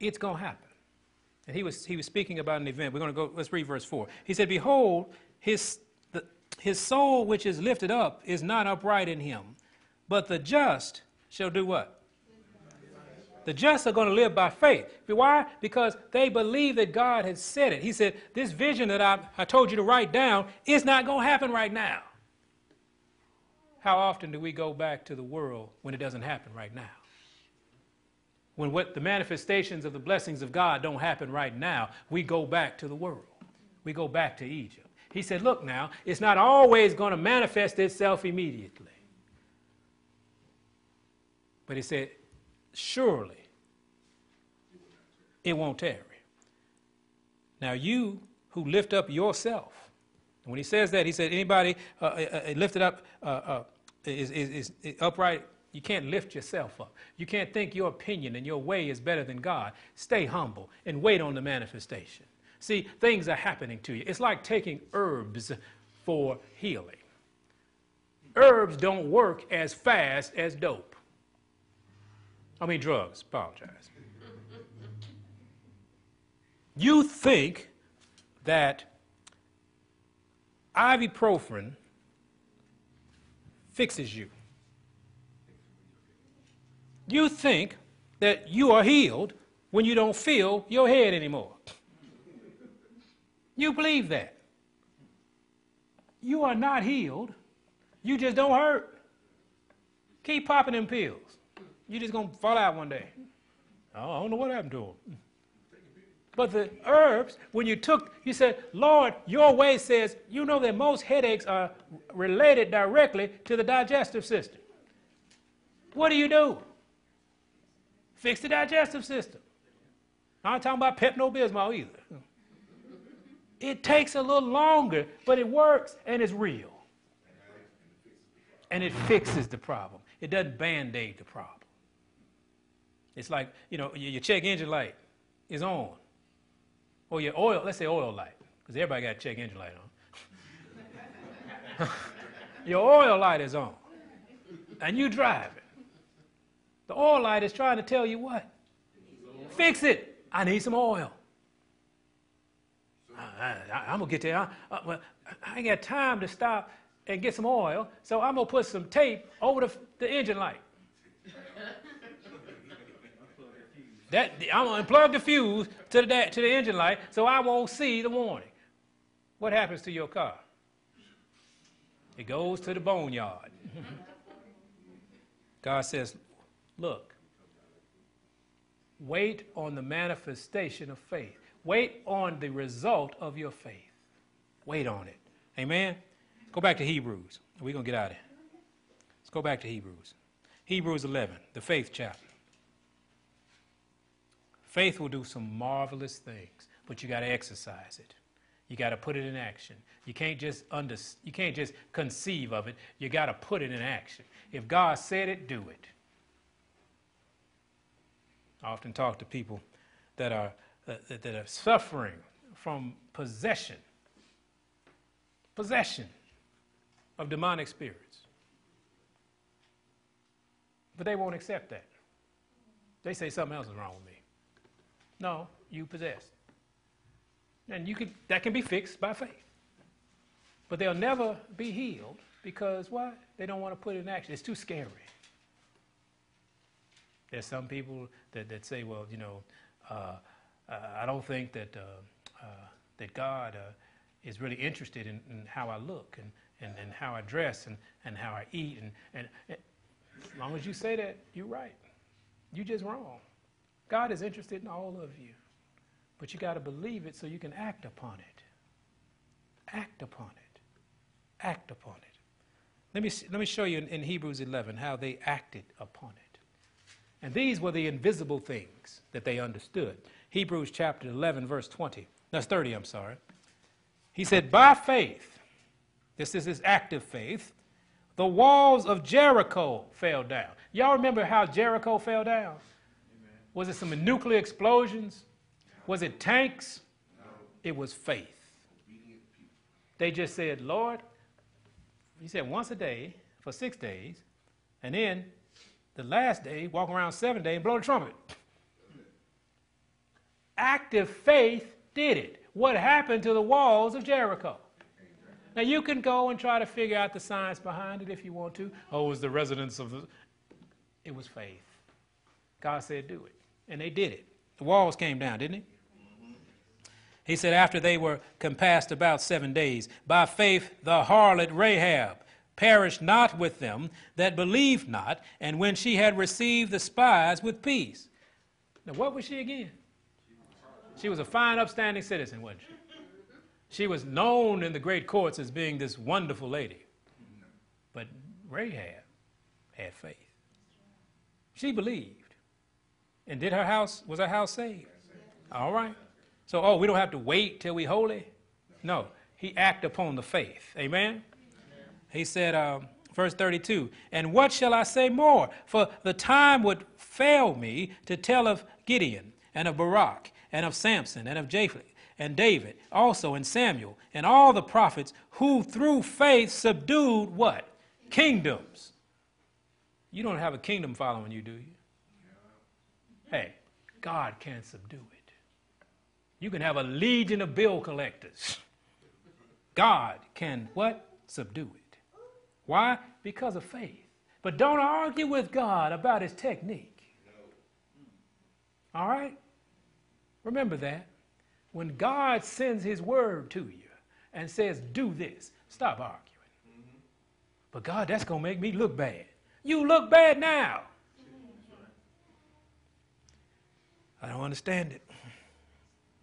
it's going to happen. And he was, he was speaking about an event. We're going to go, let's read verse 4. He said, Behold, his, his soul which is lifted up is not upright in him, but the just shall do what? The just are going to live by faith. Why? Because they believe that God has said it. He said, This vision that I, I told you to write down is not going to happen right now. How often do we go back to the world when it doesn't happen right now? when what the manifestations of the blessings of God don't happen right now, we go back to the world. We go back to Egypt. He said, Look now, it's not always going to manifest itself immediately. But he said, Surely it won't tarry. Now, you who lift up yourself, when he says that, he said, Anybody uh, uh, uh lifted up uh, uh, is, is, is upright you can't lift yourself up. You can't think your opinion and your way is better than God. Stay humble and wait on the manifestation. See, things are happening to you. It's like taking herbs for healing. Herbs don't work as fast as dope. I mean, drugs, apologize. You think that ibuprofen fixes you. You think that you are healed when you don't feel your head anymore. You believe that. You are not healed. You just don't hurt. Keep popping them pills. You're just going to fall out one day. I don't know what happened to them. But the herbs, when you took, you said, Lord, your way says, you know that most headaches are related directly to the digestive system. What do you do? Fix the digestive system. I'm not talking about Pepto Bismol either. It takes a little longer, but it works and it's real. And it fixes the problem. It doesn't band aid the problem. It's like, you know, your check engine light is on. Or your oil, let's say oil light, because everybody got a check engine light on. your oil light is on. And you drive it. The oil light is trying to tell you what? Fix it. I need some oil. I, am going to get there. I, I, well, I ain't got time to stop and get some oil, so I'm going to put some tape over the, the engine light. That, I'm going to plug the fuse to the, to the engine light so I won't see the warning. What happens to your car? It goes to the boneyard. God says, Look, wait on the manifestation of faith. Wait on the result of your faith. Wait on it. Amen? Go back to Hebrews. We're going to get out of here. Let's go back to Hebrews. Hebrews 11, the faith chapter. Faith will do some marvelous things, but you got to exercise it. You got to put it in action. You can't just under, you can't just conceive of it. You got to put it in action. If God said it, do it. I often talk to people that are that, that are suffering from possession, possession of demonic spirits. But they won't accept that. They say something else is wrong with me. No, you possess. And you can, that can be fixed by faith. But they'll never be healed because why? They don't want to put it in action. It's too scary. There's some people that, that say, well, you know, uh, I don't think that, uh, uh, that God uh, is really interested in, in, how I look and, and, and how I dress and, and how I eat. And, and, and as long as you say that, you're right. You're just wrong. God is interested in all of you. But you got to believe it so you can act upon it. Act upon it. Act upon it. Let me, let me show you in, in Hebrews 11 how they acted upon it. And these were the invisible things that they understood. Hebrews chapter 11, verse 20. That's 30, I'm sorry. He said, By faith, this is his active faith, the walls of Jericho fell down. Y'all remember how Jericho fell down? Amen. Was it some nuclear explosions? Was it tanks? No. It was faith. They just said, Lord, he said once a day for six days, and then the last day, walk around seven days and blow the trumpet. Active faith did it. What happened to the walls of Jericho? Now you can go and try to figure out the science behind it if you want to. Oh, it was the residence of the. It was faith. God said, do it. And they did it. The walls came down, didn't he? He said, after they were compassed about seven days, by faith the harlot Rahab perished not with them that believed not, and when she had received the spies with peace. Now, what was she again? She was a fine, upstanding citizen, wasn't she? She was known in the great courts as being this wonderful lady. But Rahab had faith. She believed. And did her house, was her house saved? All right. So, oh, we don't have to wait till we holy? No, he acted upon the faith. Amen? He said, um, verse 32, and what shall I say more? For the time would fail me to tell of Gideon and of Barak and of Samson and of Japheth and David also and Samuel and all the prophets who through faith subdued what? Kingdoms. You don't have a kingdom following you, do you? Hey, God can subdue it. You can have a legion of bill collectors. God can what? Subdue it. Why? Because of faith. But don't argue with God about his technique. All right? Remember that. When God sends his word to you and says, do this, stop arguing. Mm-hmm. But God, that's going to make me look bad. You look bad now. I don't understand it.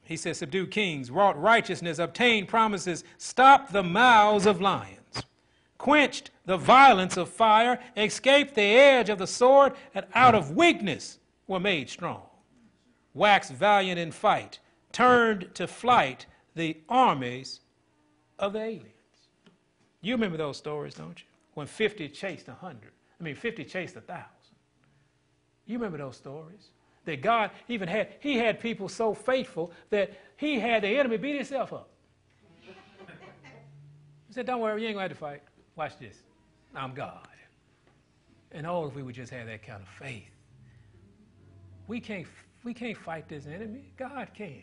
He says, subdue kings, wrought righteousness, obtained promises, stopped the mouths of lions, quenched the violence of fire, escaped the edge of the sword, and out of weakness were made strong. Waxed valiant in fight, turned to flight the armies of the aliens. You remember those stories, don't you? When 50 chased 100. I mean, 50 chased 1,000. You remember those stories? that God even had, he had people so faithful that he had the enemy beat himself up. He said, Don't worry, you ain't to have to fight. Watch this. I'm God. And oh, if we would just have that kind of faith. We can't, we can't fight this enemy. God can.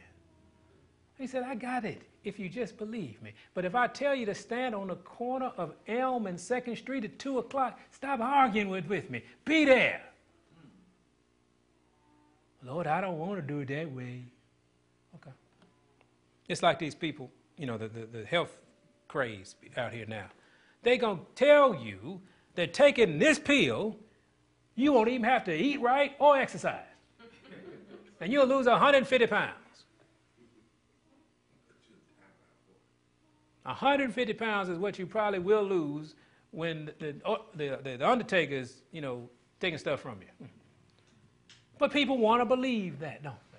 He said, I got it if you just believe me. But if I tell you to stand on the corner of Elm and 2nd Street at 2 o'clock, stop arguing with, with me. Be there. Lord, I don't want to do it that way. Okay. It's like these people, you know, the, the, the health craze out here now. They're going to tell you that taking this pill, you won't even have to eat right or exercise. And you'll lose 150 pounds. 150 pounds is what you probably will lose when the, the, uh, the, the undertaker is, you know, taking stuff from you. But people want to believe that, don't they?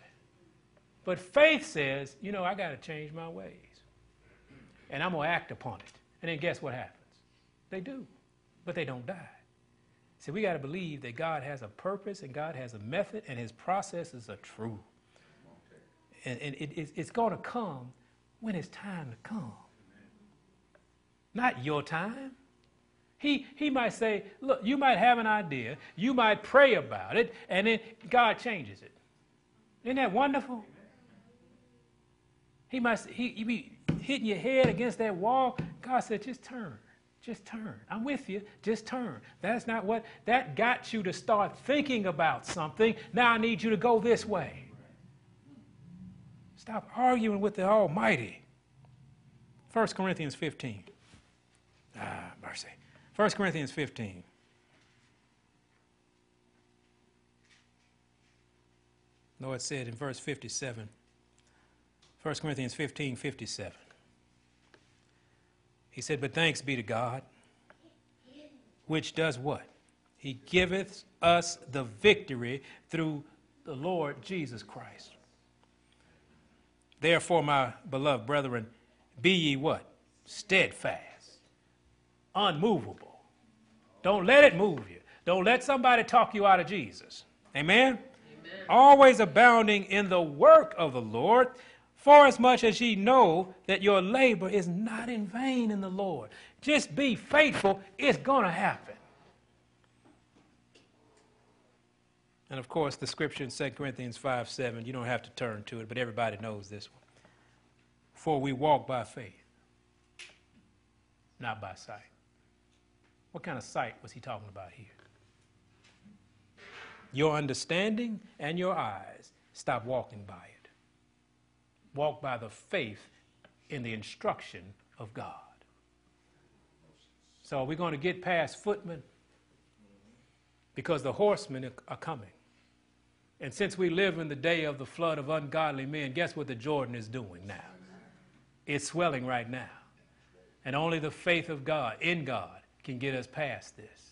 But faith says, you know, I got to change my ways. And I'm going to act upon it. And then guess what happens? They do, but they don't die. See, we got to believe that God has a purpose and God has a method and his processes are true. And, and it, it, it's going to come when it's time to come. Not your time. He, he might say, look, you might have an idea, you might pray about it, and then God changes it. Isn't that wonderful? He might he, you be hitting your head against that wall. God said, just turn. Just turn. I'm with you. Just turn. That's not what that got you to start thinking about something. Now I need you to go this way. Stop arguing with the Almighty. 1 Corinthians 15. Ah, mercy. 1 Corinthians 15. Lord said in verse 57, 1 Corinthians 15 57. He said, But thanks be to God, which does what? He giveth us the victory through the Lord Jesus Christ. Therefore, my beloved brethren, be ye what? Steadfast unmovable. Don't let it move you. Don't let somebody talk you out of Jesus. Amen? Amen? Always abounding in the work of the Lord, for as much as ye know that your labor is not in vain in the Lord. Just be faithful, it's going to happen. And of course, the scripture in 2 Corinthians 5 7, you don't have to turn to it, but everybody knows this one. For we walk by faith, not by sight. What kind of sight was he talking about here? Your understanding and your eyes, stop walking by it. Walk by the faith in the instruction of God. So we're going to get past footmen because the horsemen are coming. And since we live in the day of the flood of ungodly men, guess what the Jordan is doing now? It's swelling right now. And only the faith of God, in God, can get us past this.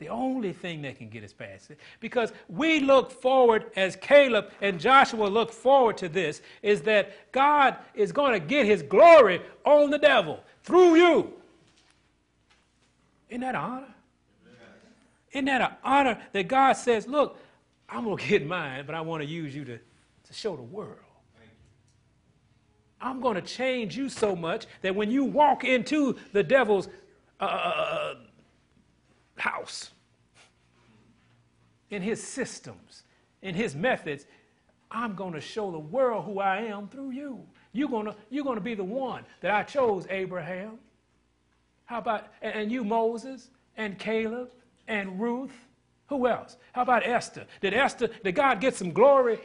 The only thing that can get us past it. Because we look forward, as Caleb and Joshua look forward to this, is that God is going to get his glory on the devil through you. Isn't that an honor? Isn't that an honor that God says, look, I'm going to get mine, but I want to use you to, to show the world. I'm going to change you so much that when you walk into the devil's uh, uh, house, in his systems, in his methods, I'm going to show the world who I am through you. You're going to, you're going to be the one that I chose, Abraham. How about, and you, Moses, and Caleb, and Ruth? Who else? How about Esther? Did Esther, did God get some glory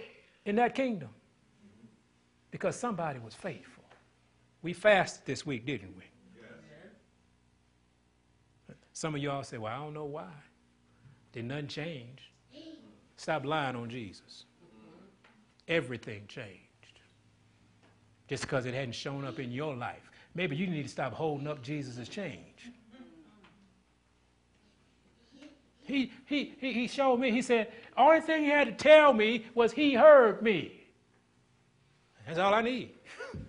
in that kingdom? Because somebody was faithful. We fasted this week, didn't we? Some of y'all say, well, I don't know why. Did nothing change? Stop lying on Jesus. Everything changed. Just because it hadn't shown up in your life. Maybe you need to stop holding up Jesus' change. He, he, he, he showed me, he said, only thing he had to tell me was he heard me. That's all I need.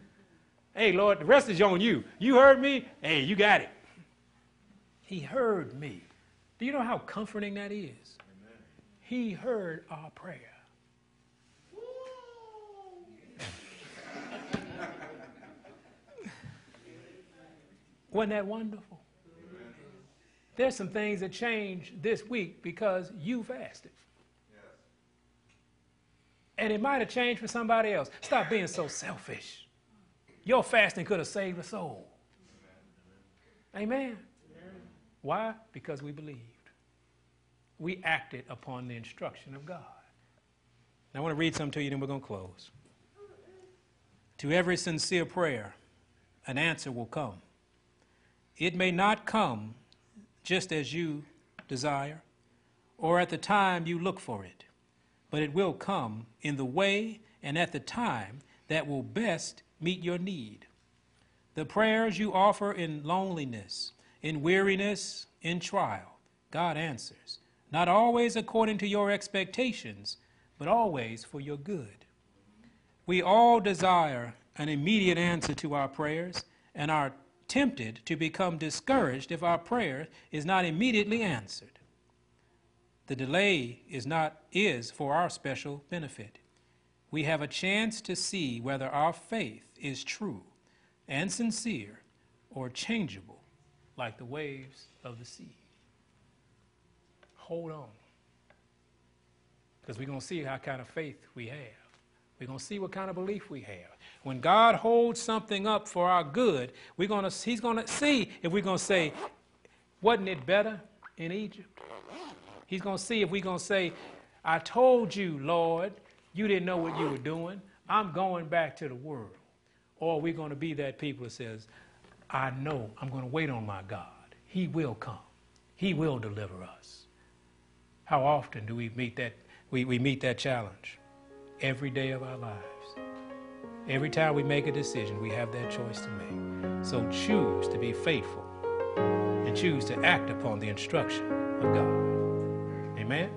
hey, Lord, the rest is on you. You heard me? Hey, you got it. He heard me. Do you know how comforting that is? Amen. He heard our prayer. Wasn't that wonderful? Amen. There's some things that changed this week because you fasted. Yes. And it might have changed for somebody else. Stop being so selfish. Your fasting could have saved a soul. Amen. Amen. Why? Because we believed. We acted upon the instruction of God. Now, I want to read something to you, then we're going to close. To every sincere prayer, an answer will come. It may not come just as you desire or at the time you look for it, but it will come in the way and at the time that will best meet your need. The prayers you offer in loneliness, in weariness, in trial, God answers, not always according to your expectations, but always for your good. We all desire an immediate answer to our prayers and are tempted to become discouraged if our prayer is not immediately answered. The delay is not is for our special benefit. We have a chance to see whether our faith is true and sincere or changeable like the waves of the sea. Hold on. Because we're going to see how kind of faith we have. We're going to see what kind of belief we have. When God holds something up for our good, we're to, He's going to see if we're going to say, wasn't it better in Egypt? He's going to see if we're going to say, I told you, Lord, you didn't know what you were doing. I'm going back to the world. Or we're going to be that people that says, I know I'm going to wait on my God. He will come. He will deliver us. How often do we meet that, we, we meet that challenge? Every day of our lives. Every time we make a decision, we have that choice to make. So choose to be faithful and choose to act upon the instruction of God. Amen.